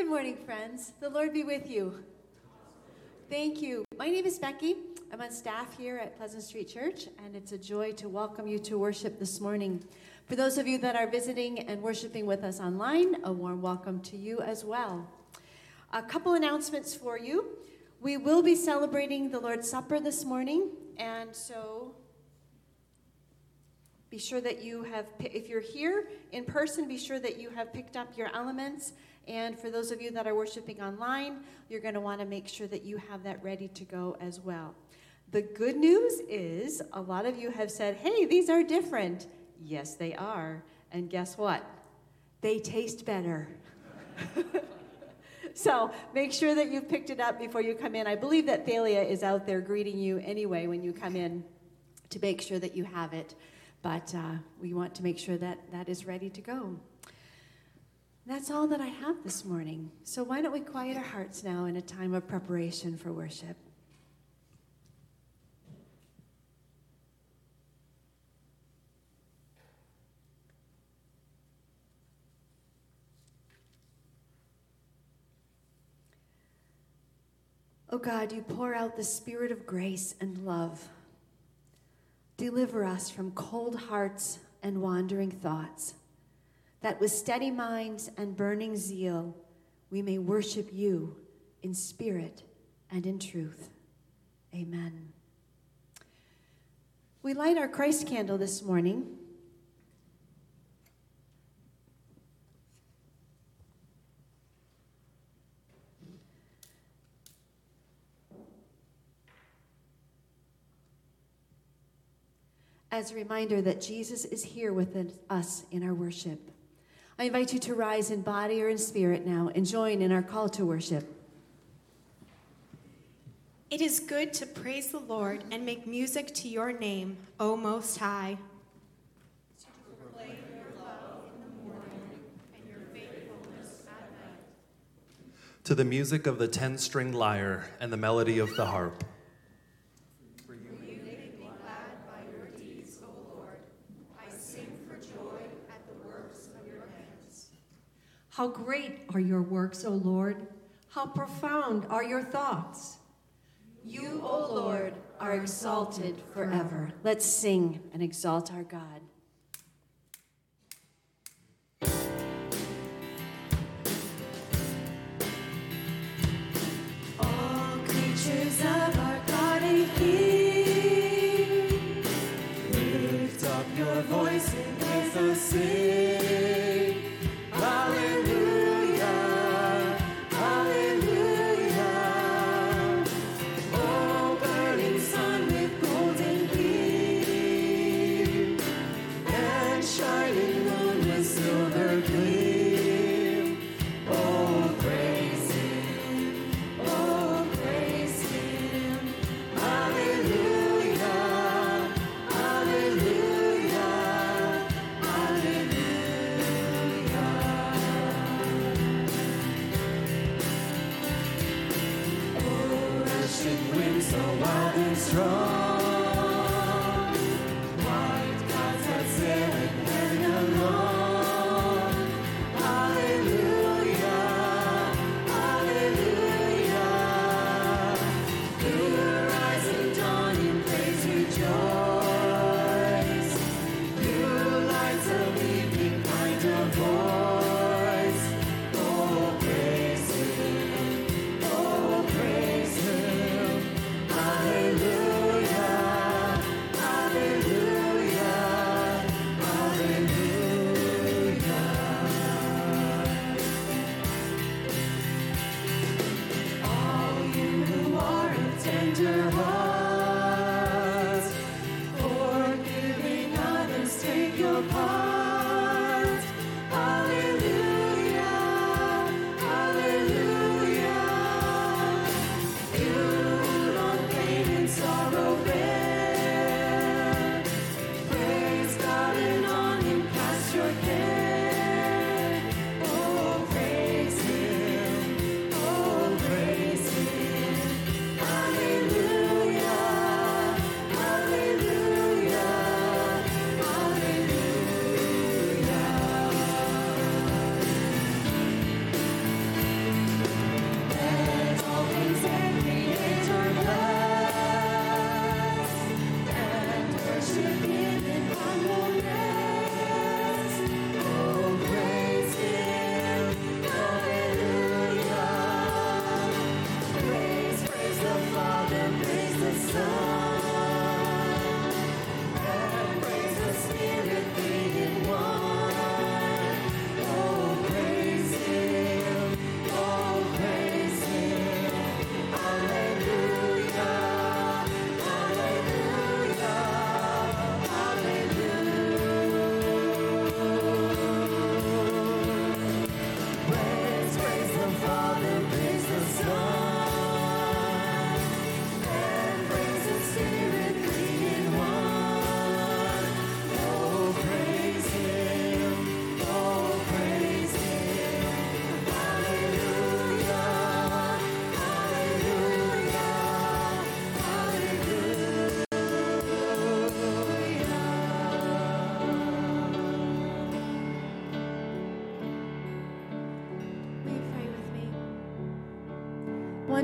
Good morning, friends. The Lord be with you. Thank you. My name is Becky. I'm on staff here at Pleasant Street Church, and it's a joy to welcome you to worship this morning. For those of you that are visiting and worshiping with us online, a warm welcome to you as well. A couple announcements for you. We will be celebrating the Lord's Supper this morning, and so be sure that you have, if you're here in person, be sure that you have picked up your elements and for those of you that are worshiping online, you're going to want to make sure that you have that ready to go as well. The good news is a lot of you have said, hey, these are different. Yes, they are. And guess what? They taste better. so make sure that you've picked it up before you come in. I believe that Thalia is out there greeting you anyway when you come in to make sure that you have it. But uh, we want to make sure that that is ready to go. That's all that I have this morning. So why don't we quiet our hearts now in a time of preparation for worship? Oh God, you pour out the spirit of grace and love. Deliver us from cold hearts and wandering thoughts that with steady minds and burning zeal we may worship you in spirit and in truth. Amen. We light our Christ candle this morning. As a reminder that Jesus is here with us in our worship. I invite you to rise in body or in spirit now and join in our call to worship. It is good to praise the Lord and make music to your name, O Most High. To the music of the ten stringed lyre and the melody of the harp. How great are your works, O Lord! How profound are your thoughts! You, O Lord, are exalted forever. Let's sing and exalt our God. All creatures of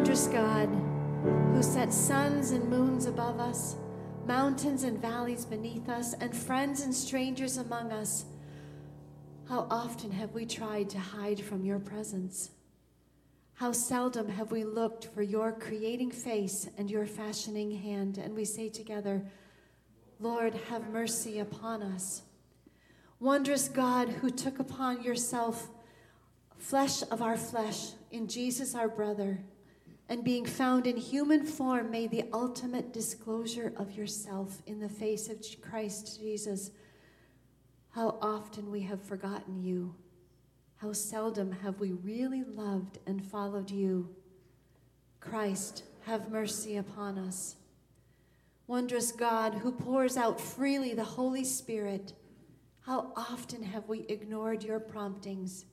Wondrous God, who set suns and moons above us, mountains and valleys beneath us, and friends and strangers among us, how often have we tried to hide from your presence? How seldom have we looked for your creating face and your fashioning hand, and we say together, Lord, have mercy upon us. Wondrous God, who took upon yourself flesh of our flesh in Jesus our brother, and being found in human form, made the ultimate disclosure of yourself in the face of Christ Jesus. How often we have forgotten you. How seldom have we really loved and followed you. Christ, have mercy upon us. Wondrous God, who pours out freely the Holy Spirit, how often have we ignored your promptings?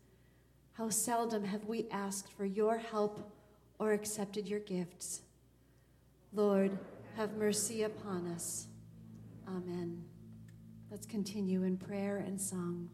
How seldom have we asked for your help or accepted your gifts? Lord, have mercy upon us. Amen. Let's continue in prayer and song.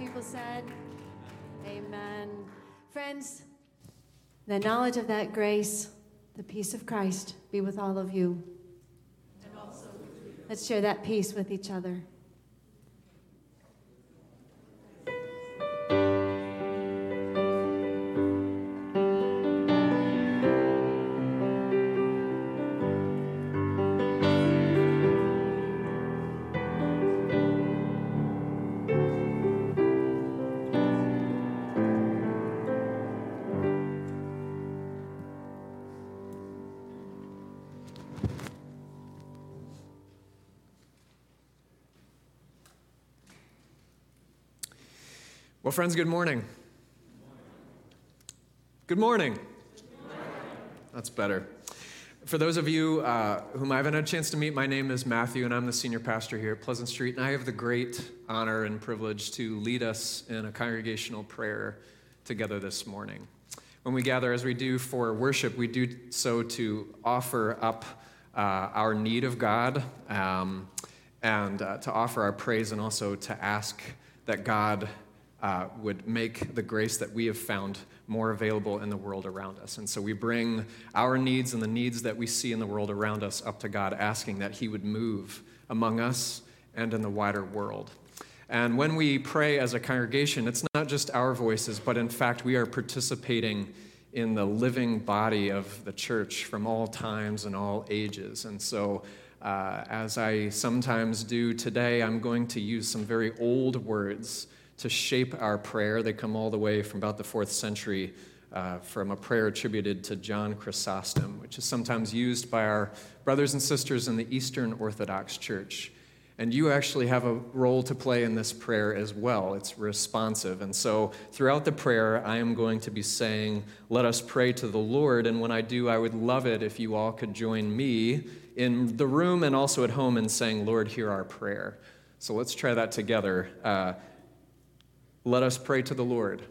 People said, Amen. Friends, the knowledge of that grace, the peace of Christ be with all of you. Let's share that peace with each other. Well, friends, good morning. Good morning. That's better. For those of you uh, whom I haven't had a chance to meet, my name is Matthew, and I'm the senior pastor here at Pleasant Street. And I have the great honor and privilege to lead us in a congregational prayer together this morning. When we gather, as we do for worship, we do so to offer up uh, our need of God um, and uh, to offer our praise and also to ask that God uh, would make the grace that we have found more available in the world around us. And so we bring our needs and the needs that we see in the world around us up to God, asking that He would move among us and in the wider world. And when we pray as a congregation, it's not just our voices, but in fact, we are participating in the living body of the church from all times and all ages. And so, uh, as I sometimes do today, I'm going to use some very old words to shape our prayer. They come all the way from about the fourth century uh, from a prayer attributed to John Chrysostom, which is sometimes used by our brothers and sisters in the Eastern Orthodox Church. And you actually have a role to play in this prayer as well. It's responsive. And so throughout the prayer, I am going to be saying, Let us pray to the Lord. And when I do, I would love it if you all could join me in the room and also at home in saying, Lord, hear our prayer. So let's try that together. Uh, let us pray to the Lord.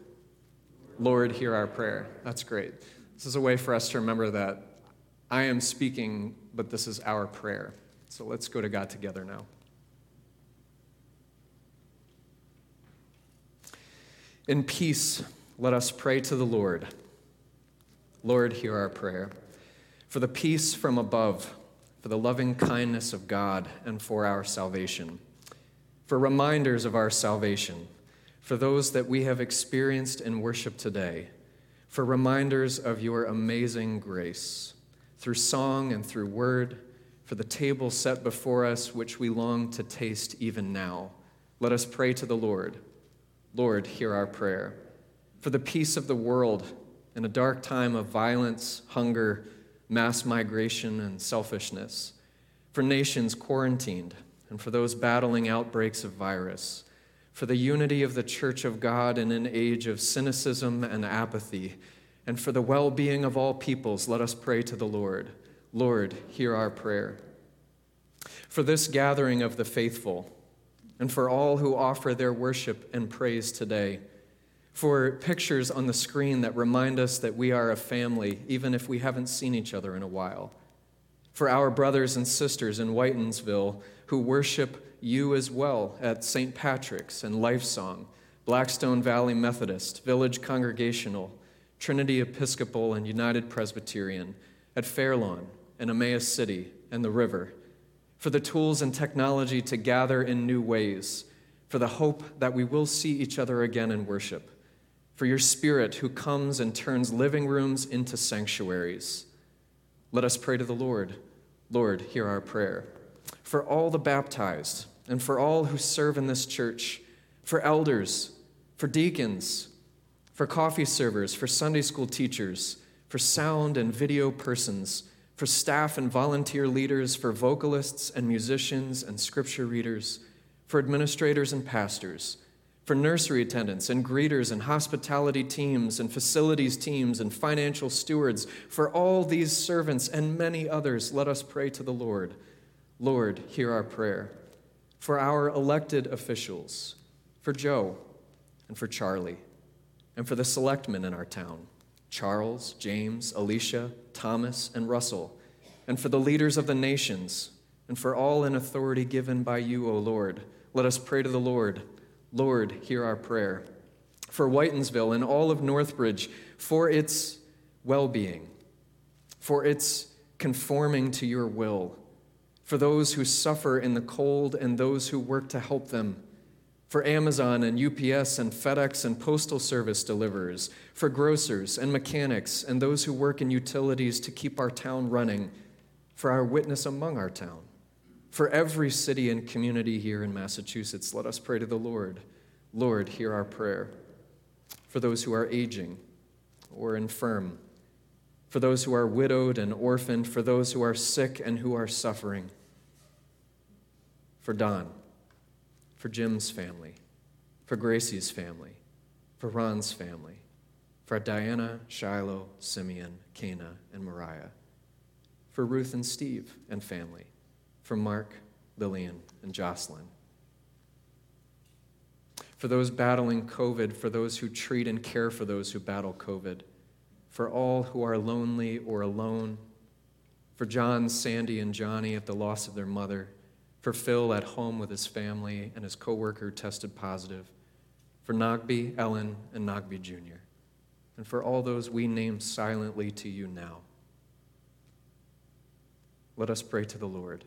Lord, hear our prayer. That's great. This is a way for us to remember that I am speaking, but this is our prayer. So let's go to God together now. In peace, let us pray to the Lord. Lord, hear our prayer. For the peace from above, for the loving kindness of God, and for our salvation. For reminders of our salvation for those that we have experienced in worship today, for reminders of your amazing grace, through song and through word, for the table set before us, which we long to taste even now. Let us pray to the Lord. Lord, hear our prayer. For the peace of the world in a dark time of violence, hunger, mass migration, and selfishness, for nations quarantined, and for those battling outbreaks of virus for the unity of the church of God in an age of cynicism and apathy, and for the well being of all peoples, let us pray to the Lord. Lord, hear our prayer. For this gathering of the faithful, and for all who offer their worship and praise today, for pictures on the screen that remind us that we are a family, even if we haven't seen each other in a while, for our brothers and sisters in Whitinsville who worship you as well at St. Patrick's and Lifesong, Blackstone Valley Methodist, Village Congregational, Trinity Episcopal, and United Presbyterian, at Fairlawn and Emmaus City and the River, for the tools and technology to gather in new ways, for the hope that we will see each other again in worship, for your Spirit who comes and turns living rooms into sanctuaries. Let us pray to the Lord. Lord, hear our prayer. For all the baptized, and for all who serve in this church, for elders, for deacons, for coffee servers, for Sunday school teachers, for sound and video persons, for staff and volunteer leaders, for vocalists and musicians and scripture readers, for administrators and pastors, for nursery attendants and greeters and hospitality teams and facilities teams and financial stewards, for all these servants and many others, let us pray to the Lord. Lord, hear our prayer for our elected officials, for Joe and for Charlie, and for the selectmen in our town Charles, James, Alicia, Thomas, and Russell, and for the leaders of the nations, and for all in authority given by you, O Lord. Let us pray to the Lord. Lord, hear our prayer. For Whitinsville and all of Northbridge, for its well being, for its conforming to your will, for those who suffer in the cold and those who work to help them, for Amazon and UPS and FedEx and Postal Service deliverers, for grocers and mechanics and those who work in utilities to keep our town running, for our witness among our town for every city and community here in Massachusetts, let us pray to the Lord. Lord, hear our prayer. For those who are aging or infirm, for those who are widowed and orphaned, for those who are sick and who are suffering, for Don, for Jim's family, for Gracie's family, for Ron's family, for Diana, Shiloh, Simeon, Cana, and Mariah, for Ruth and Steve and family for Mark, Lillian, and Jocelyn. For those battling COVID, for those who treat and care for those who battle COVID, for all who are lonely or alone, for John, Sandy, and Johnny at the loss of their mother, for Phil at home with his family and his coworker tested positive, for Nogby, Ellen, and Nogby Jr., and for all those we name silently to you now. Let us pray to the Lord.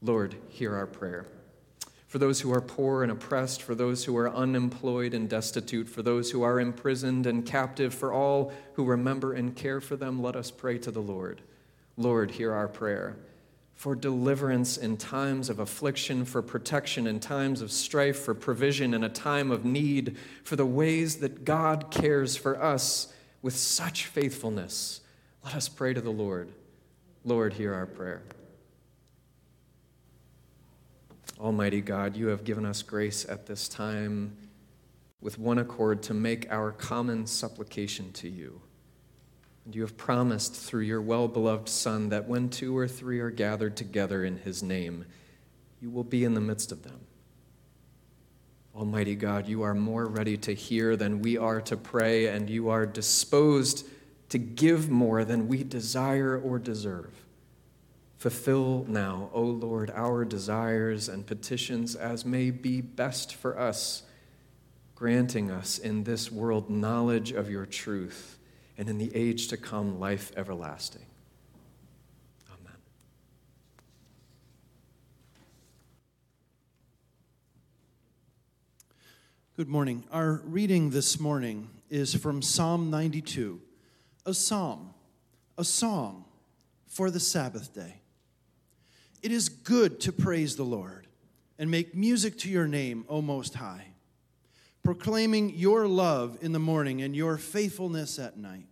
Lord, hear our prayer. For those who are poor and oppressed, for those who are unemployed and destitute, for those who are imprisoned and captive, for all who remember and care for them, let us pray to the Lord. Lord, hear our prayer. For deliverance in times of affliction, for protection in times of strife, for provision in a time of need, for the ways that God cares for us with such faithfulness, let us pray to the Lord. Lord, hear our prayer. Almighty God, you have given us grace at this time with one accord to make our common supplication to you. And you have promised through your well beloved Son that when two or three are gathered together in his name, you will be in the midst of them. Almighty God, you are more ready to hear than we are to pray, and you are disposed to give more than we desire or deserve. Fulfill now, O Lord, our desires and petitions as may be best for us, granting us in this world knowledge of your truth, and in the age to come, life everlasting. Amen. Good morning. Our reading this morning is from Psalm 92, a psalm, a song for the Sabbath day. It is good to praise the Lord and make music to your name, O Most High, proclaiming your love in the morning and your faithfulness at night,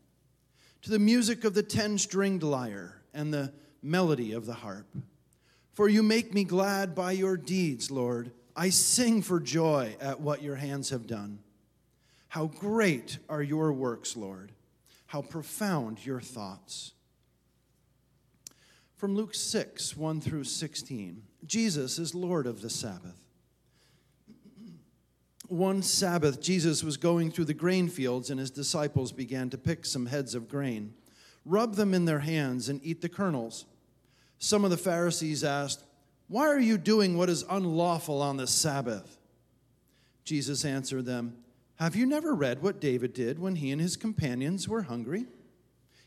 to the music of the ten stringed lyre and the melody of the harp. For you make me glad by your deeds, Lord. I sing for joy at what your hands have done. How great are your works, Lord! How profound your thoughts from Luke 6, 1 through 16. Jesus is Lord of the Sabbath. One Sabbath, Jesus was going through the grain fields, and his disciples began to pick some heads of grain, rub them in their hands, and eat the kernels. Some of the Pharisees asked, Why are you doing what is unlawful on the Sabbath? Jesus answered them, Have you never read what David did when he and his companions were hungry?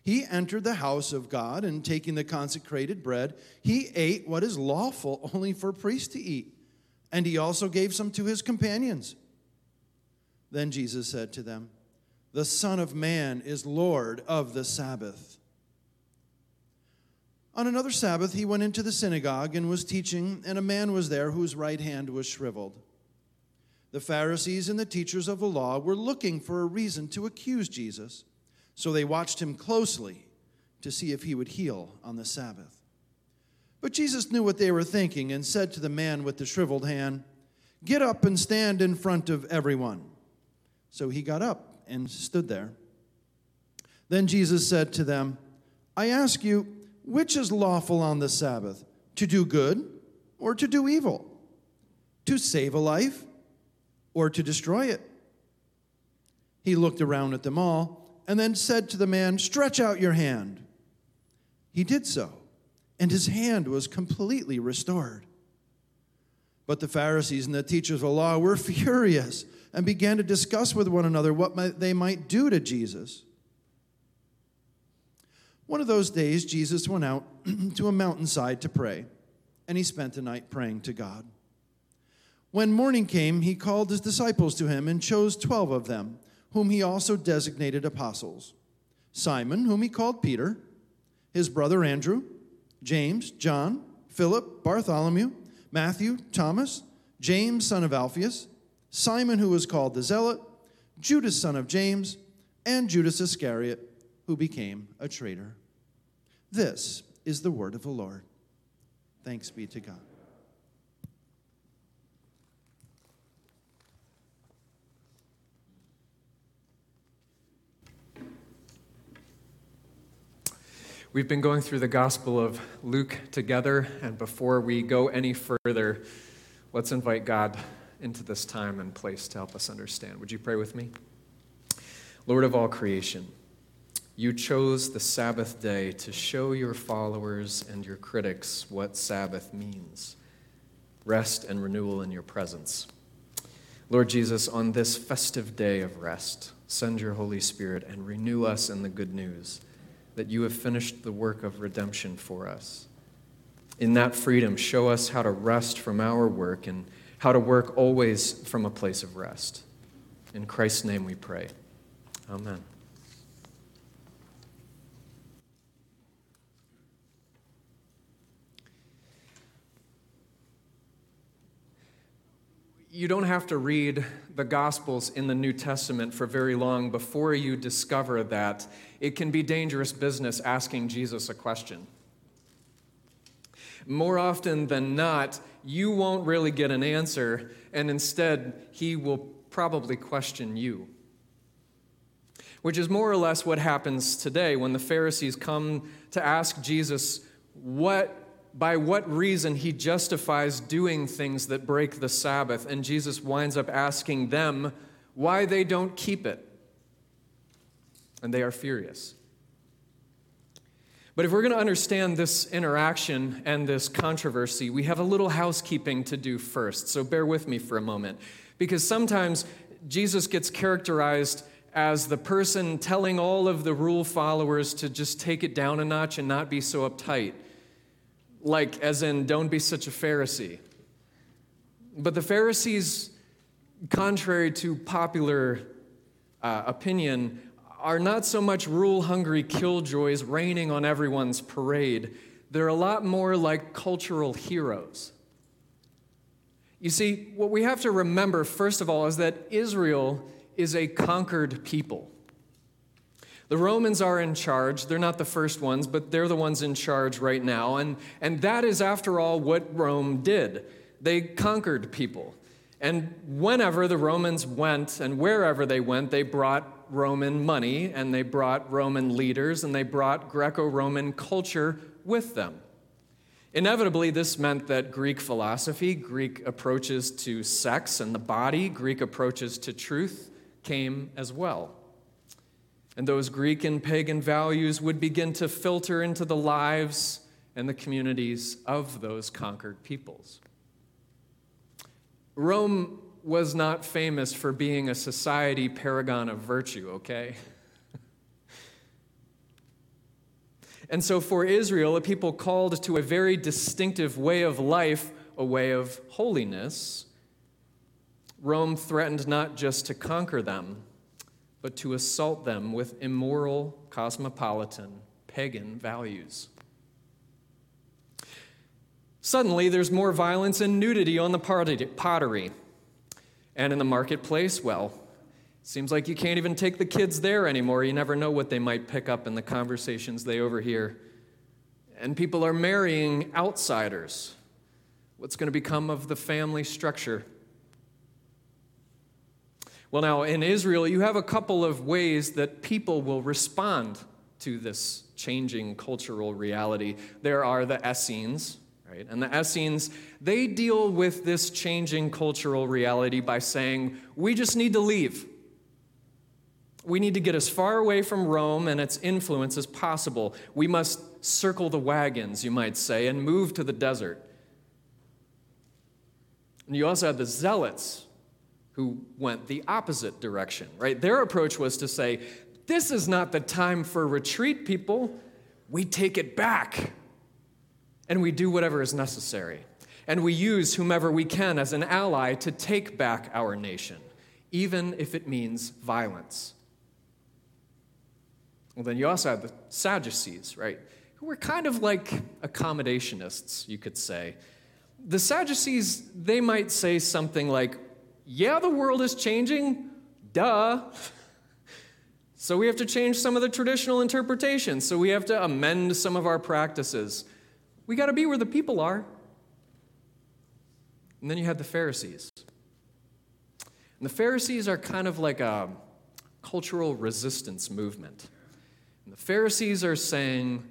He entered the house of God and taking the consecrated bread, he ate what is lawful only for priests to eat. And he also gave some to his companions. Then Jesus said to them, The Son of Man is Lord of the Sabbath. On another Sabbath, he went into the synagogue and was teaching, and a man was there whose right hand was shriveled. The Pharisees and the teachers of the law were looking for a reason to accuse Jesus. So they watched him closely to see if he would heal on the Sabbath. But Jesus knew what they were thinking and said to the man with the shriveled hand, Get up and stand in front of everyone. So he got up and stood there. Then Jesus said to them, I ask you, which is lawful on the Sabbath, to do good or to do evil? To save a life or to destroy it? He looked around at them all and then said to the man, Stretch out your hand. He did so, and his hand was completely restored. But the Pharisees and the teachers of the law were furious and began to discuss with one another what they might do to Jesus. One of those days, Jesus went out to a mountainside to pray, and he spent the night praying to God. When morning came, he called his disciples to him and chose twelve of them, whom he also designated apostles Simon, whom he called Peter, his brother Andrew, James, John, Philip, Bartholomew, Matthew, Thomas, James, son of Alphaeus, Simon, who was called the Zealot, Judas, son of James, and Judas Iscariot, who became a traitor. This is the word of the Lord. Thanks be to God. We've been going through the Gospel of Luke together, and before we go any further, let's invite God into this time and place to help us understand. Would you pray with me? Lord of all creation, you chose the Sabbath day to show your followers and your critics what Sabbath means rest and renewal in your presence. Lord Jesus, on this festive day of rest, send your Holy Spirit and renew us in the good news that you have finished the work of redemption for us. In that freedom, show us how to rest from our work and how to work always from a place of rest. In Christ's name we pray. Amen. You don't have to read the Gospels in the New Testament for very long before you discover that it can be dangerous business asking Jesus a question. More often than not, you won't really get an answer, and instead, he will probably question you. Which is more or less what happens today when the Pharisees come to ask Jesus what, by what reason he justifies doing things that break the Sabbath, and Jesus winds up asking them why they don't keep it. And they are furious. But if we're going to understand this interaction and this controversy, we have a little housekeeping to do first. So bear with me for a moment. Because sometimes Jesus gets characterized as the person telling all of the rule followers to just take it down a notch and not be so uptight. Like, as in, don't be such a Pharisee. But the Pharisees, contrary to popular uh, opinion, are not so much rule hungry killjoys raining on everyone's parade. They're a lot more like cultural heroes. You see, what we have to remember, first of all, is that Israel is a conquered people. The Romans are in charge. They're not the first ones, but they're the ones in charge right now. And, and that is, after all, what Rome did. They conquered people. And whenever the Romans went and wherever they went, they brought Roman money and they brought Roman leaders and they brought Greco Roman culture with them. Inevitably, this meant that Greek philosophy, Greek approaches to sex and the body, Greek approaches to truth came as well. And those Greek and pagan values would begin to filter into the lives and the communities of those conquered peoples. Rome was not famous for being a society paragon of virtue, okay? and so for Israel, a people called to a very distinctive way of life, a way of holiness, Rome threatened not just to conquer them, but to assault them with immoral, cosmopolitan, pagan values. Suddenly, there's more violence and nudity on the pottery. And in the marketplace, well, seems like you can't even take the kids there anymore. You never know what they might pick up in the conversations they overhear. And people are marrying outsiders. What's going to become of the family structure? Well, now, in Israel, you have a couple of ways that people will respond to this changing cultural reality. There are the Essenes, right? And the Essenes, they deal with this changing cultural reality by saying, we just need to leave. We need to get as far away from Rome and its influence as possible. We must circle the wagons, you might say, and move to the desert. And you also had the zealots who went the opposite direction, right? Their approach was to say, This is not the time for retreat, people. We take it back and we do whatever is necessary. And we use whomever we can as an ally to take back our nation, even if it means violence. Well, then you also have the Sadducees, right? Who were kind of like accommodationists, you could say. The Sadducees, they might say something like, Yeah, the world is changing, duh. So we have to change some of the traditional interpretations. So we have to amend some of our practices. We got to be where the people are. And then you have the Pharisees. And the Pharisees are kind of like a cultural resistance movement. And the Pharisees are saying,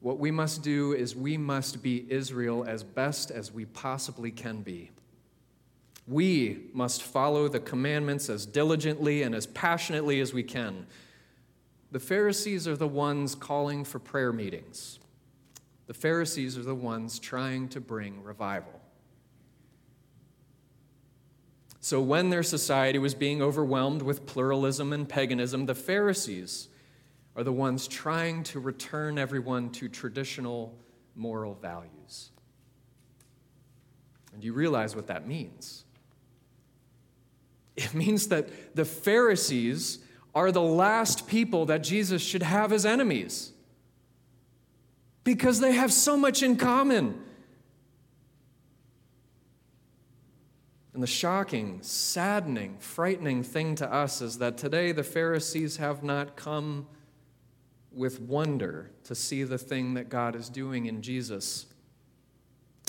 what we must do is we must be Israel as best as we possibly can be. We must follow the commandments as diligently and as passionately as we can. The Pharisees are the ones calling for prayer meetings. The Pharisees are the ones trying to bring revival. So, when their society was being overwhelmed with pluralism and paganism, the Pharisees are the ones trying to return everyone to traditional moral values. And you realize what that means. It means that the Pharisees are the last people that Jesus should have as enemies because they have so much in common. And the shocking, saddening, frightening thing to us is that today the Pharisees have not come with wonder to see the thing that God is doing in Jesus.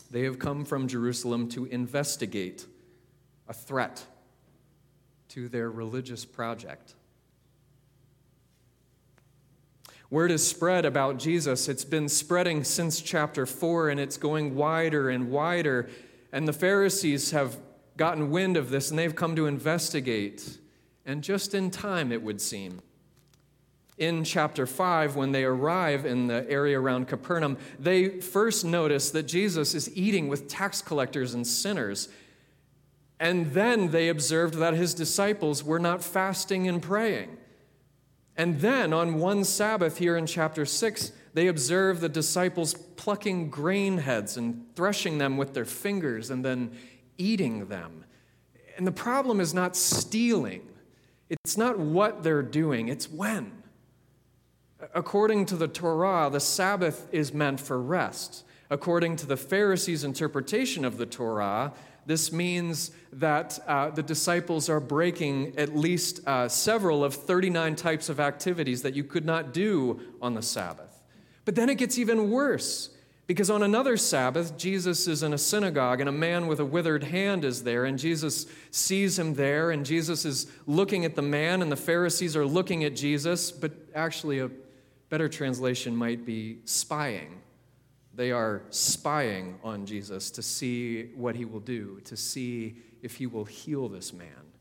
They have come from Jerusalem to investigate a threat to their religious project. Word is spread about Jesus. It's been spreading since chapter 4, and it's going wider and wider. And the Pharisees have gotten wind of this, and they've come to investigate. And just in time, it would seem. In chapter 5, when they arrive in the area around Capernaum, they first notice that Jesus is eating with tax collectors and sinners. And then they observed that his disciples were not fasting and praying. And then on one Sabbath here in chapter 6, they observe the disciples plucking grain heads and threshing them with their fingers and then eating them. And the problem is not stealing, it's not what they're doing, it's when. According to the Torah, the Sabbath is meant for rest. According to the Pharisees' interpretation of the Torah, this means that uh, the disciples are breaking at least uh, several of 39 types of activities that you could not do on the Sabbath. But then it gets even worse because on another Sabbath, Jesus is in a synagogue and a man with a withered hand is there, and Jesus sees him there, and Jesus is looking at the man, and the Pharisees are looking at Jesus, but actually, a better translation might be spying. They are spying on Jesus to see what he will do, to see if he will heal this man.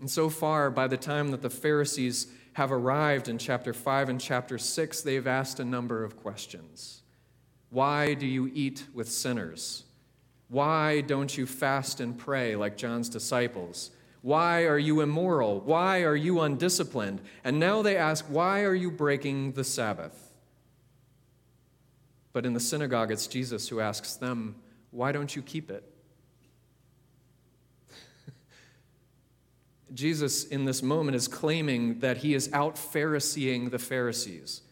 And so far, by the time that the Pharisees have arrived in chapter 5 and chapter 6, they've asked a number of questions. Why do you eat with sinners? Why don't you fast and pray like John's disciples? Why are you immoral? Why are you undisciplined? And now they ask, Why are you breaking the Sabbath? But in the synagogue, it's Jesus who asks them, Why don't you keep it? Jesus, in this moment, is claiming that he is out Phariseeing the Pharisees.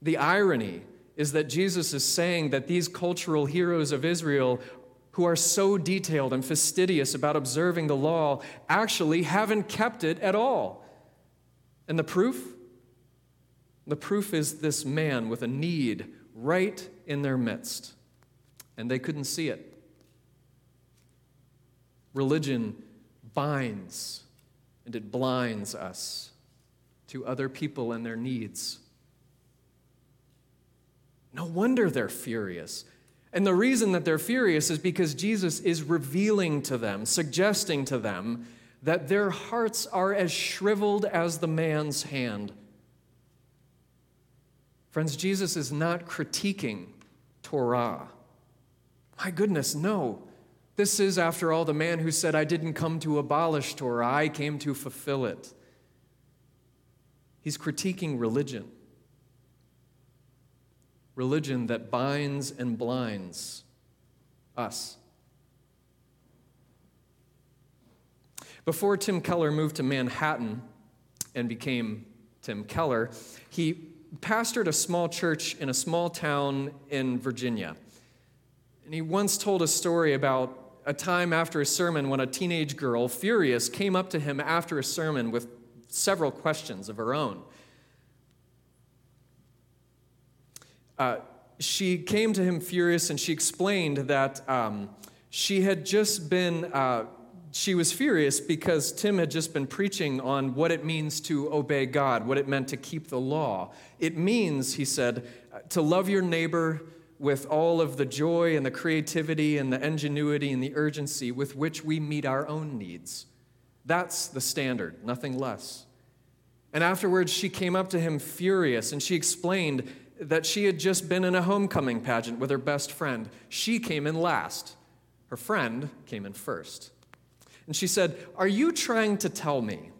The irony is that Jesus is saying that these cultural heroes of Israel, who are so detailed and fastidious about observing the law, actually haven't kept it at all. And the proof? The proof is this man with a need right in their midst, and they couldn't see it. Religion binds and it blinds us to other people and their needs. No wonder they're furious. And the reason that they're furious is because Jesus is revealing to them, suggesting to them, that their hearts are as shriveled as the man's hand. Friends, Jesus is not critiquing Torah. My goodness, no. This is, after all, the man who said, I didn't come to abolish Torah, I came to fulfill it. He's critiquing religion. Religion that binds and blinds us. Before Tim Keller moved to Manhattan and became Tim Keller, he pastored a small church in a small town in Virginia. And he once told a story about a time after a sermon when a teenage girl, furious, came up to him after a sermon with several questions of her own. Uh, she came to him furious and she explained that um, she had just been, uh, she was furious because Tim had just been preaching on what it means to obey God, what it meant to keep the law. It means, he said, uh, to love your neighbor with all of the joy and the creativity and the ingenuity and the urgency with which we meet our own needs. That's the standard, nothing less. And afterwards, she came up to him furious and she explained that she had just been in a homecoming pageant with her best friend. She came in last, her friend came in first. And she said, Are you trying to tell me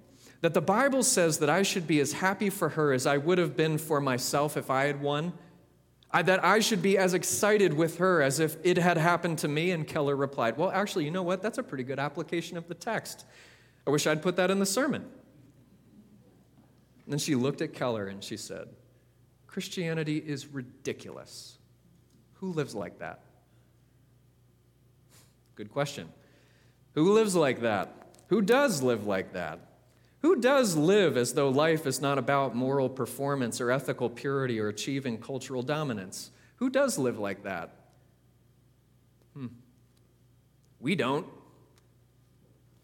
that the Bible says that I should be as happy for her as I would have been for myself if I had won? I, that I should be as excited with her as if it had happened to me? And Keller replied, Well, actually, you know what? That's a pretty good application of the text. I wish I'd put that in the sermon. And then she looked at Keller and she said, Christianity is ridiculous. Who lives like that? Good question. Who lives like that? Who does live like that? Who does live as though life is not about moral performance or ethical purity or achieving cultural dominance? Who does live like that? Hmm. We don't.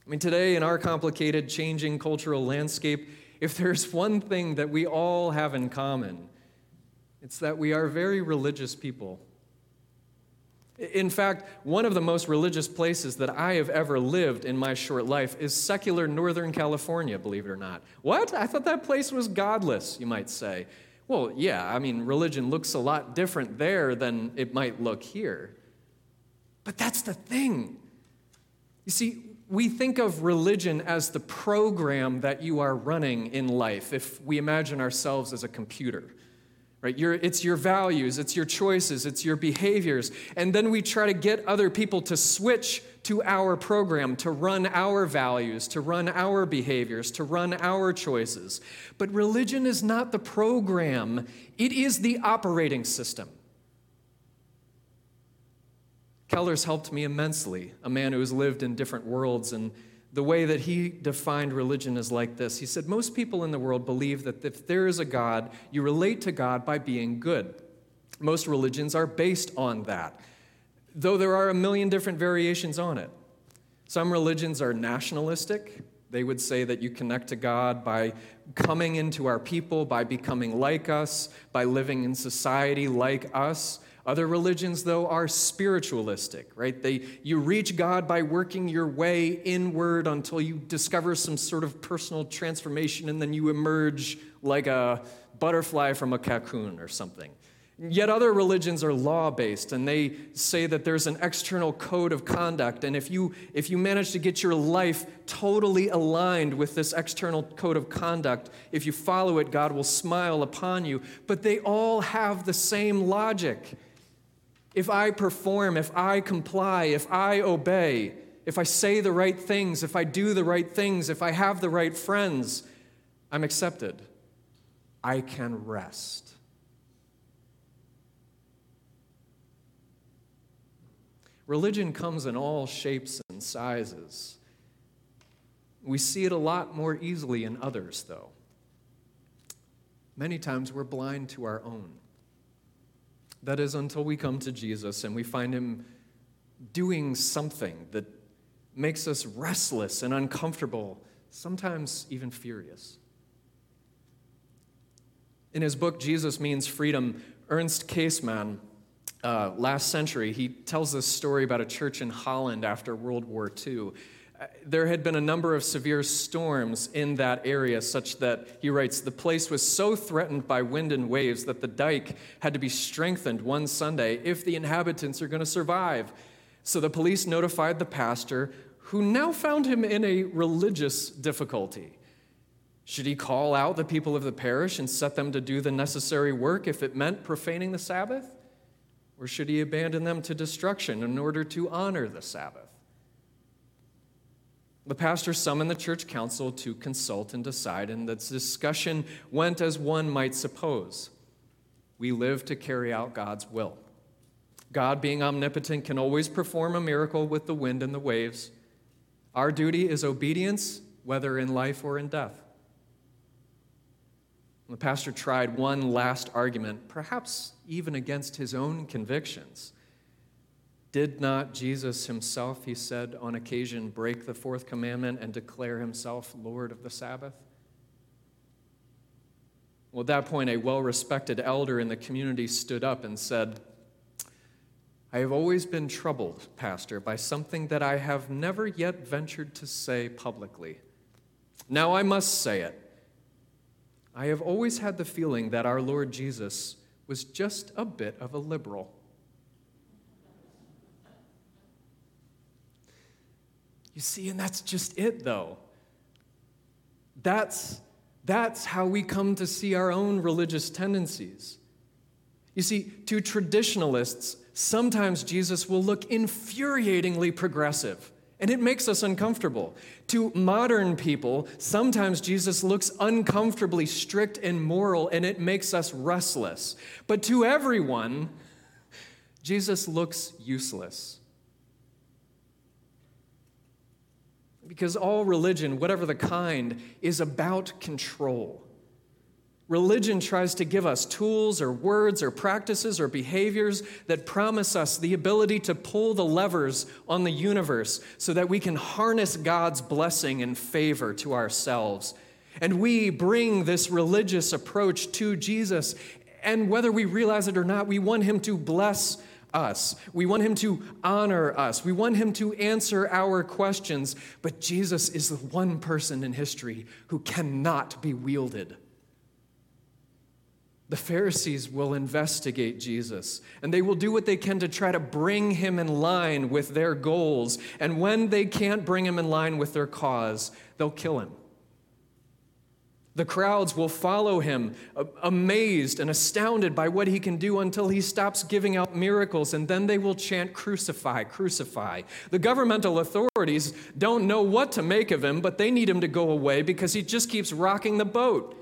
I mean, today, in our complicated, changing cultural landscape, if there's one thing that we all have in common, it's that we are very religious people. In fact, one of the most religious places that I have ever lived in my short life is secular Northern California, believe it or not. What? I thought that place was godless, you might say. Well, yeah, I mean, religion looks a lot different there than it might look here. But that's the thing. You see, we think of religion as the program that you are running in life if we imagine ourselves as a computer right? Your, it's your values, it's your choices, it's your behaviors. And then we try to get other people to switch to our program, to run our values, to run our behaviors, to run our choices. But religion is not the program, it is the operating system. Keller's helped me immensely, a man who has lived in different worlds and the way that he defined religion is like this. He said, Most people in the world believe that if there is a God, you relate to God by being good. Most religions are based on that, though there are a million different variations on it. Some religions are nationalistic. They would say that you connect to God by coming into our people, by becoming like us, by living in society like us. Other religions, though, are spiritualistic, right? They, you reach God by working your way inward until you discover some sort of personal transformation, and then you emerge like a butterfly from a cocoon or something. Yet other religions are law based, and they say that there's an external code of conduct. And if you, if you manage to get your life totally aligned with this external code of conduct, if you follow it, God will smile upon you. But they all have the same logic. If I perform, if I comply, if I obey, if I say the right things, if I do the right things, if I have the right friends, I'm accepted. I can rest. Religion comes in all shapes and sizes. We see it a lot more easily in others, though. Many times we're blind to our own. That is, until we come to Jesus and we find Him doing something that makes us restless and uncomfortable, sometimes even furious. In his book, Jesus Means Freedom, Ernst Käsemann, uh, last century, he tells this story about a church in Holland after World War II. There had been a number of severe storms in that area, such that, he writes, the place was so threatened by wind and waves that the dike had to be strengthened one Sunday if the inhabitants are going to survive. So the police notified the pastor, who now found him in a religious difficulty. Should he call out the people of the parish and set them to do the necessary work if it meant profaning the Sabbath? Or should he abandon them to destruction in order to honor the Sabbath? The pastor summoned the church council to consult and decide, and the discussion went as one might suppose. We live to carry out God's will. God, being omnipotent, can always perform a miracle with the wind and the waves. Our duty is obedience, whether in life or in death. The pastor tried one last argument, perhaps even against his own convictions. Did not Jesus himself, he said on occasion, break the fourth commandment and declare himself Lord of the Sabbath? Well, at that point, a well respected elder in the community stood up and said, I have always been troubled, Pastor, by something that I have never yet ventured to say publicly. Now I must say it. I have always had the feeling that our Lord Jesus was just a bit of a liberal. You see, and that's just it, though. That's, that's how we come to see our own religious tendencies. You see, to traditionalists, sometimes Jesus will look infuriatingly progressive, and it makes us uncomfortable. To modern people, sometimes Jesus looks uncomfortably strict and moral, and it makes us restless. But to everyone, Jesus looks useless. Because all religion, whatever the kind, is about control. Religion tries to give us tools or words or practices or behaviors that promise us the ability to pull the levers on the universe so that we can harness God's blessing and favor to ourselves. And we bring this religious approach to Jesus, and whether we realize it or not, we want Him to bless us. We want him to honor us. We want him to answer our questions. But Jesus is the one person in history who cannot be wielded. The Pharisees will investigate Jesus, and they will do what they can to try to bring him in line with their goals. And when they can't bring him in line with their cause, they'll kill him. The crowds will follow him, amazed and astounded by what he can do until he stops giving out miracles, and then they will chant, Crucify, crucify. The governmental authorities don't know what to make of him, but they need him to go away because he just keeps rocking the boat.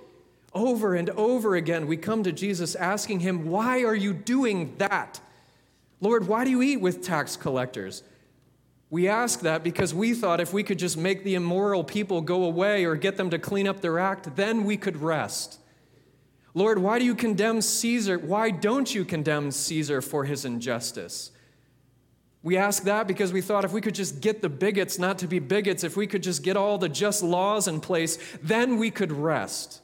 Over and over again, we come to Jesus asking him, Why are you doing that? Lord, why do you eat with tax collectors? We ask that because we thought if we could just make the immoral people go away or get them to clean up their act, then we could rest. Lord, why do you condemn Caesar? Why don't you condemn Caesar for his injustice? We ask that because we thought if we could just get the bigots not to be bigots, if we could just get all the just laws in place, then we could rest.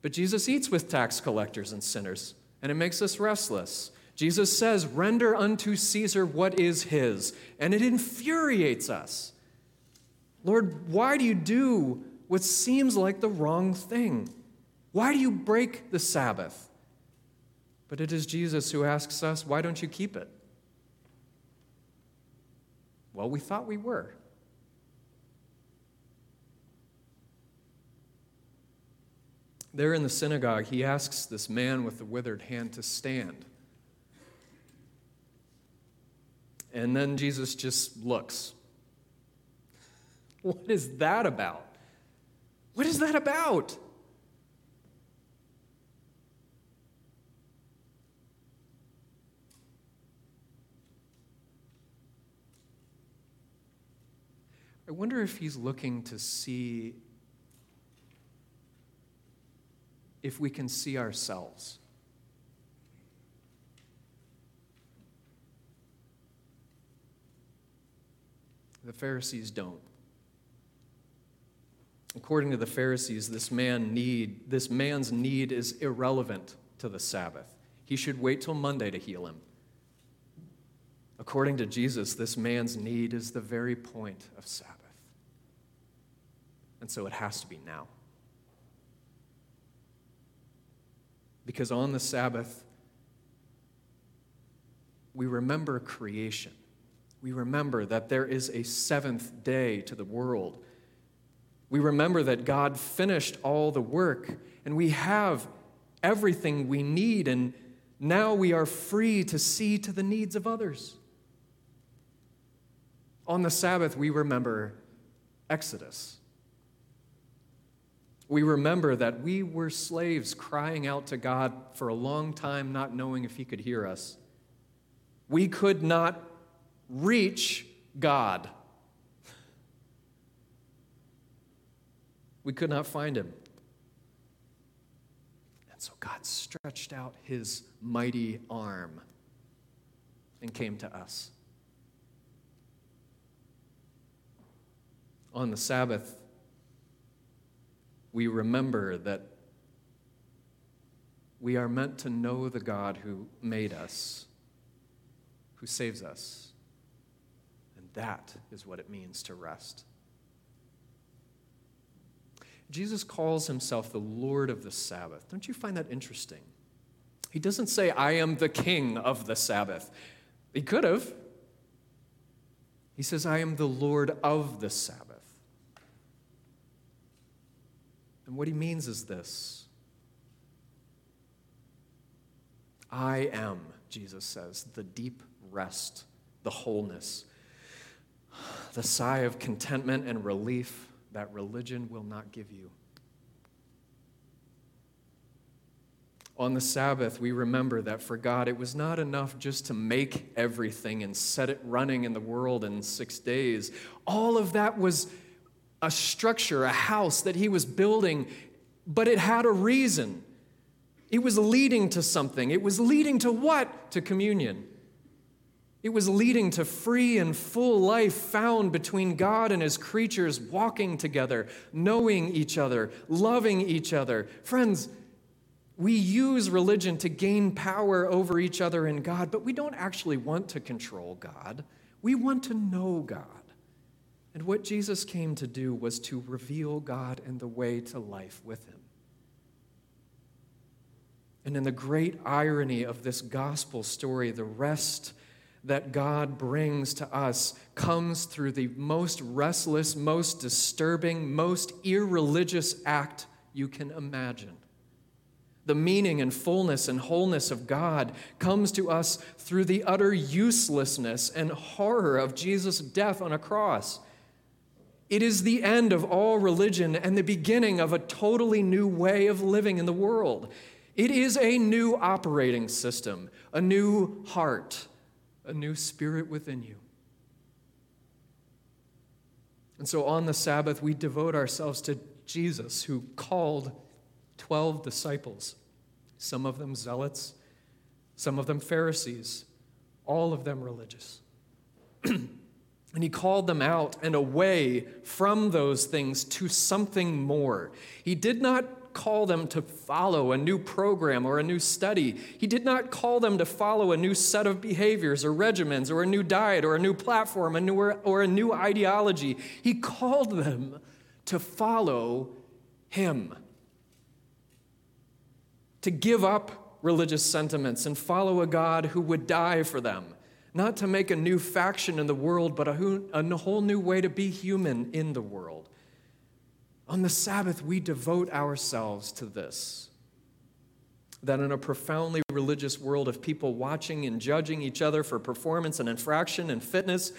But Jesus eats with tax collectors and sinners, and it makes us restless. Jesus says, Render unto Caesar what is his. And it infuriates us. Lord, why do you do what seems like the wrong thing? Why do you break the Sabbath? But it is Jesus who asks us, Why don't you keep it? Well, we thought we were. There in the synagogue, he asks this man with the withered hand to stand. And then Jesus just looks. What is that about? What is that about? I wonder if he's looking to see if we can see ourselves. The Pharisees don't. According to the Pharisees, this man need, this man's need is irrelevant to the Sabbath. He should wait till Monday to heal him. According to Jesus, this man's need is the very point of Sabbath. And so it has to be now. Because on the Sabbath, we remember creation. We remember that there is a seventh day to the world. We remember that God finished all the work and we have everything we need, and now we are free to see to the needs of others. On the Sabbath, we remember Exodus. We remember that we were slaves crying out to God for a long time, not knowing if He could hear us. We could not reach God. We could not find him. And so God stretched out his mighty arm and came to us. On the Sabbath, we remember that we are meant to know the God who made us who saves us. That is what it means to rest. Jesus calls himself the Lord of the Sabbath. Don't you find that interesting? He doesn't say, I am the king of the Sabbath. He could have. He says, I am the Lord of the Sabbath. And what he means is this I am, Jesus says, the deep rest, the wholeness, the sigh of contentment and relief that religion will not give you. On the Sabbath, we remember that for God, it was not enough just to make everything and set it running in the world in six days. All of that was a structure, a house that He was building, but it had a reason. It was leading to something. It was leading to what? To communion. It was leading to free and full life found between God and his creatures, walking together, knowing each other, loving each other. Friends, we use religion to gain power over each other and God, but we don't actually want to control God. We want to know God. And what Jesus came to do was to reveal God and the way to life with him. And in the great irony of this gospel story, the rest that God brings to us comes through the most restless, most disturbing, most irreligious act you can imagine. The meaning and fullness and wholeness of God comes to us through the utter uselessness and horror of Jesus' death on a cross. It is the end of all religion and the beginning of a totally new way of living in the world. It is a new operating system, a new heart a new spirit within you. And so on the Sabbath, we devote ourselves to Jesus, who called 12 disciples, some of them zealots, some of them Pharisees, all of them religious. and he called them out and away from those things to something more. He did not call them to follow a new program or a new study. He did not call them to follow a new set of behaviors or regimens or a new diet or a new platform a new, or a new ideology. He called them to follow Him, to give up religious sentiments and follow a God who would die for them. Not to make a new faction in the world, but a, a whole new way to be human in the world. On the Sabbath, we devote ourselves to this. That in a profoundly religious world of people watching and judging each other for performance and infraction and fitness,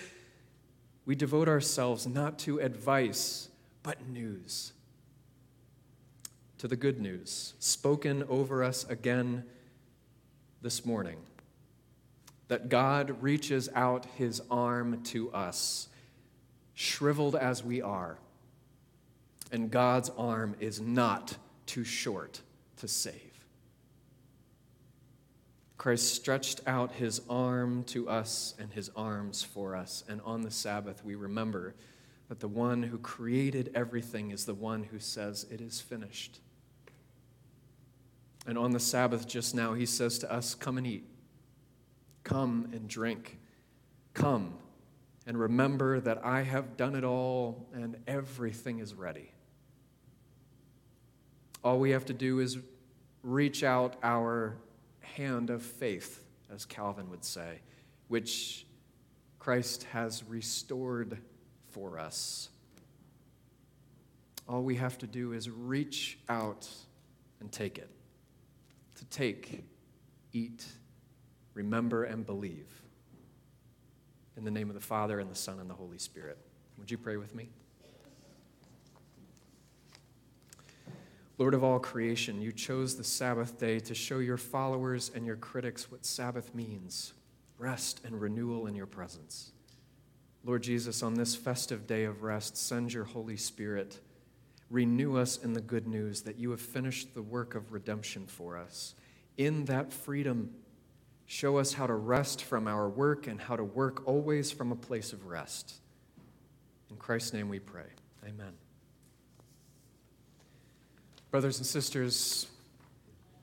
we devote ourselves not to advice, but news. To the good news spoken over us again this morning that God reaches out his arm to us, shriveled as we are and God's arm is not too short to save. Christ stretched out his arm to us and his arms for us. And on the Sabbath, we remember that the one who created everything is the one who says, It is finished. And on the Sabbath, just now, he says to us, Come and eat. Come and drink. Come and remember that I have done it all and everything is ready. All we have to do is reach out our hand of faith, as Calvin would say, which Christ has restored for us. All we have to do is reach out and take it. To take, eat, remember, and believe. In the name of the Father, and the Son, and the Holy Spirit. Would you pray with me? Lord of all creation, you chose the Sabbath day to show your followers and your critics what Sabbath means rest and renewal in your presence. Lord Jesus, on this festive day of rest, send your Holy Spirit. Renew us in the good news that you have finished the work of redemption for us. In that freedom, show us how to rest from our work and how to work always from a place of rest. In Christ's name we pray. Amen. Brothers and sisters,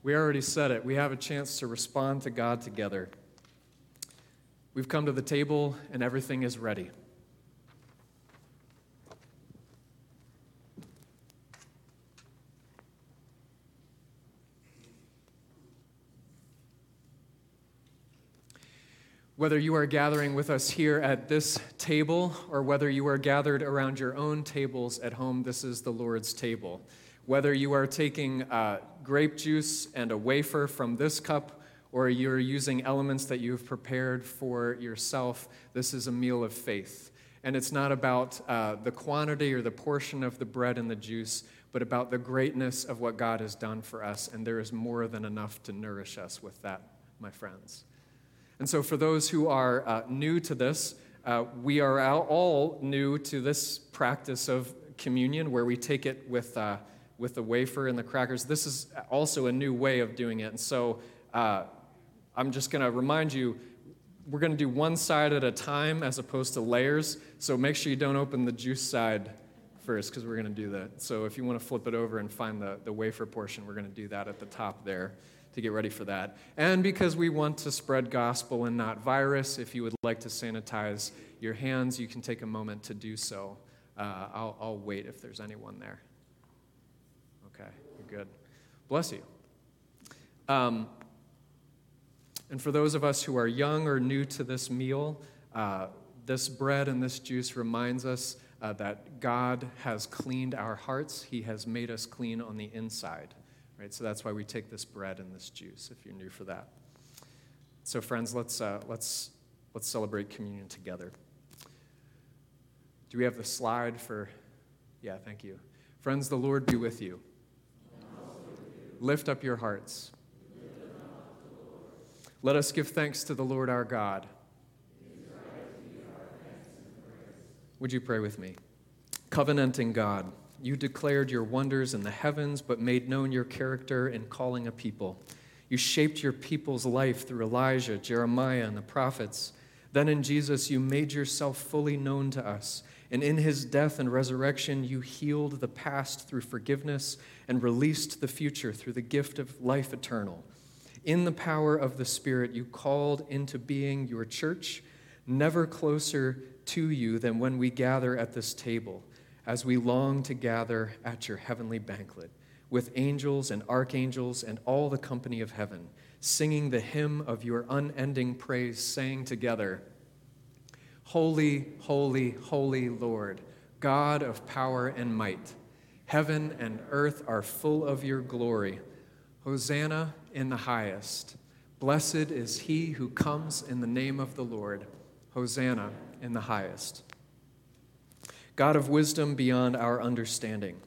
we already said it. We have a chance to respond to God together. We've come to the table and everything is ready. Whether you are gathering with us here at this table or whether you are gathered around your own tables at home, this is the Lord's table. Whether you are taking uh, grape juice and a wafer from this cup or you're using elements that you've prepared for yourself, this is a meal of faith. And it's not about uh, the quantity or the portion of the bread and the juice, but about the greatness of what God has done for us. And there is more than enough to nourish us with that, my friends. And so, for those who are uh, new to this, uh, we are all new to this practice of communion where we take it with, uh, with the wafer and the crackers. This is also a new way of doing it. And so, uh, I'm just going to remind you we're going to do one side at a time as opposed to layers. So, make sure you don't open the juice side first because we're going to do that. So, if you want to flip it over and find the, the wafer portion, we're going to do that at the top there to get ready for that. And because we want to spread gospel and not virus, if you would like to sanitize your hands, you can take a moment to do so. Uh, I'll, I'll wait if there's anyone there. Good. Bless you. Um, and for those of us who are young or new to this meal, uh, this bread and this juice reminds us uh, that God has cleaned our hearts. He has made us clean on the inside. Right? So that's why we take this bread and this juice, if you're new for that. So, friends, let's, uh, let's, let's celebrate communion together. Do we have the slide for? Yeah, thank you. Friends, the Lord be with you. Lift up your hearts. Let us give thanks to the Lord our God. Would you pray with me? Covenanting God. You declared your wonders in the heavens, but made known your character in calling a people. You shaped your people's life through Elijah, Jeremiah, and the prophets. Then in Jesus, you made yourself fully known to us. And in his death and resurrection, you healed the past through forgiveness and released the future through the gift of life eternal. In the power of the Spirit, you called into being your church, never closer to you than when we gather at this table as we long to gather at your heavenly banquet with angels and archangels and all the company of heaven, singing the hymn of your unending praise, saying together, Holy, holy, holy Lord, God of power and might. Heaven and earth are full of your glory. Hosanna in the highest. Blessed is he who comes in the name of the Lord. Hosanna in the highest. God of wisdom beyond our understanding.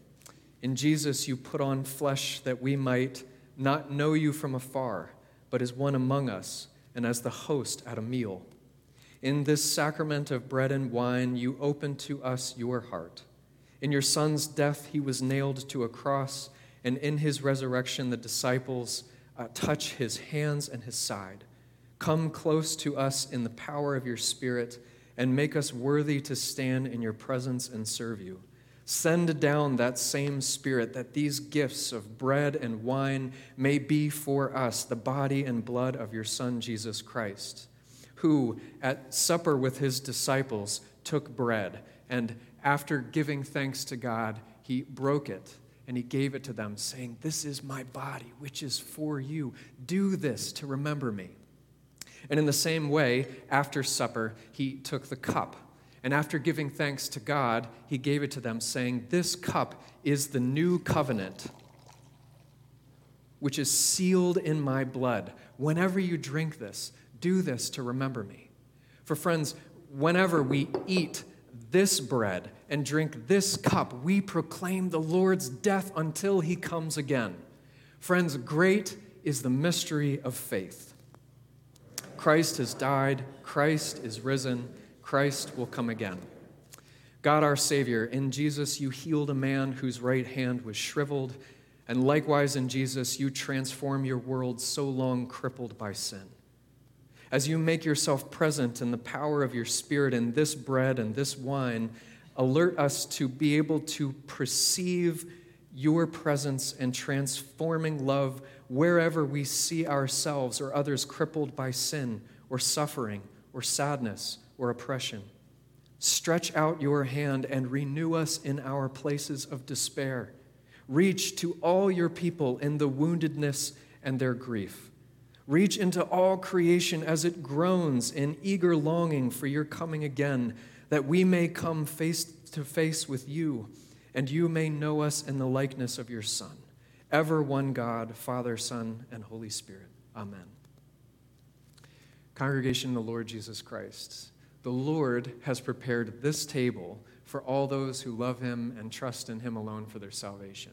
In Jesus, you put on flesh that we might not know you from afar, but as one among us and as the host at a meal. In this sacrament of bread and wine, you open to us your heart. In your Son's death, he was nailed to a cross, and in his resurrection, the disciples uh, touch his hands and his side. Come close to us in the power of your Spirit and make us worthy to stand in your presence and serve you. Send down that same Spirit that these gifts of bread and wine may be for us the body and blood of your Son, Jesus Christ, who at supper with his disciples took bread and after giving thanks to God, he broke it and he gave it to them, saying, This is my body, which is for you. Do this to remember me. And in the same way, after supper, he took the cup. And after giving thanks to God, he gave it to them, saying, This cup is the new covenant, which is sealed in my blood. Whenever you drink this, do this to remember me. For friends, whenever we eat this bread and drink this cup, we proclaim the Lord's death until he comes again. Friends, great is the mystery of faith. Christ has died, Christ is risen, Christ will come again. God our Savior, in Jesus you healed a man whose right hand was shriveled, and likewise in Jesus you transform your world so long crippled by sin as you make yourself present in the power of your Spirit in this bread and this wine, alert us to be able to perceive your presence and transforming love wherever we see ourselves or others crippled by sin or suffering or sadness or oppression. Stretch out your hand and renew us in our places of despair. Reach to all your people in the woundedness and their grief. Reach into all creation as it groans in eager longing for your coming again, that we may come face to face with you, and you may know us in the likeness of your Son. Ever one God, Father, Son, and Holy Spirit. Amen. Congregation of the Lord Jesus Christ, the Lord has prepared this table for all those who love him and trust in him alone for their salvation.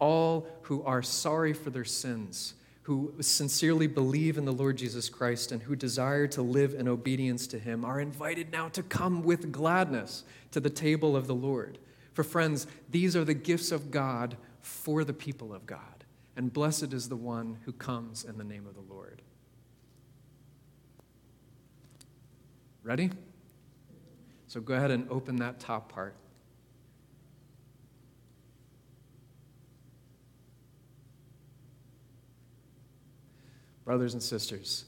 All who are sorry for their sins who sincerely believe in the Lord Jesus Christ and who desire to live in obedience to him are invited now to come with gladness to the table of the Lord. For friends, these are the gifts of God for the people of God. And blessed is the one who comes in the name of the Lord. Ready? So go ahead and open that top part. Brothers and sisters,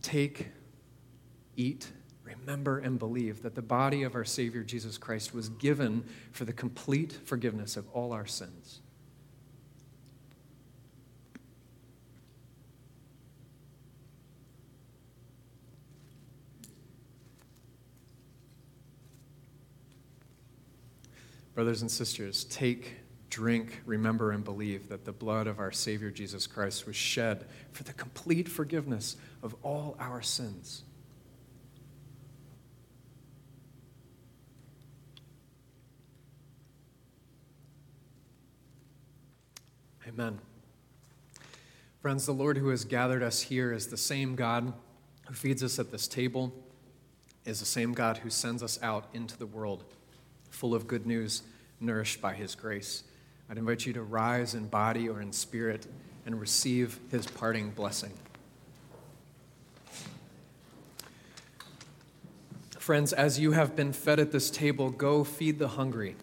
take, eat, remember, and believe that the body of our Savior Jesus Christ was given for the complete forgiveness of all our sins. Brothers and sisters, take drink, remember, and believe that the blood of our Savior Jesus Christ was shed for the complete forgiveness of all our sins. Amen. Friends, the Lord who has gathered us here is the same God who feeds us at this table, is the same God who sends us out into the world full of good news, nourished by his grace. I'd invite you to rise in body or in spirit and receive his parting blessing. Friends, as you have been fed at this table, go feed the hungry.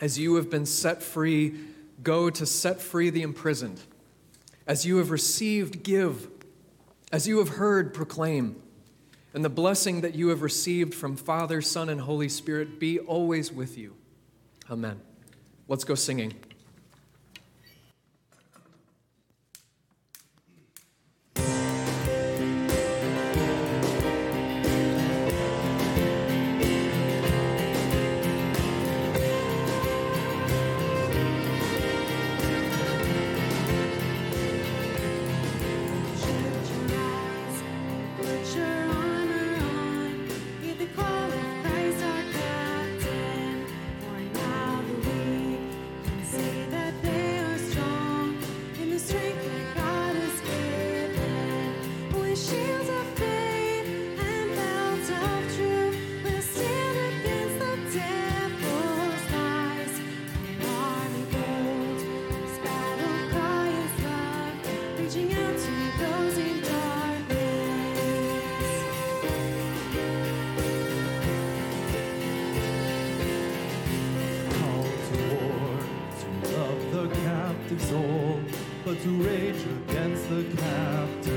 As you have been set free, go to set free the imprisoned. As you have received, give. As you have heard, proclaim. And the blessing that you have received from Father, Son, and Holy Spirit be always with you. Amen. Let's go singing. Fight rage against the valor.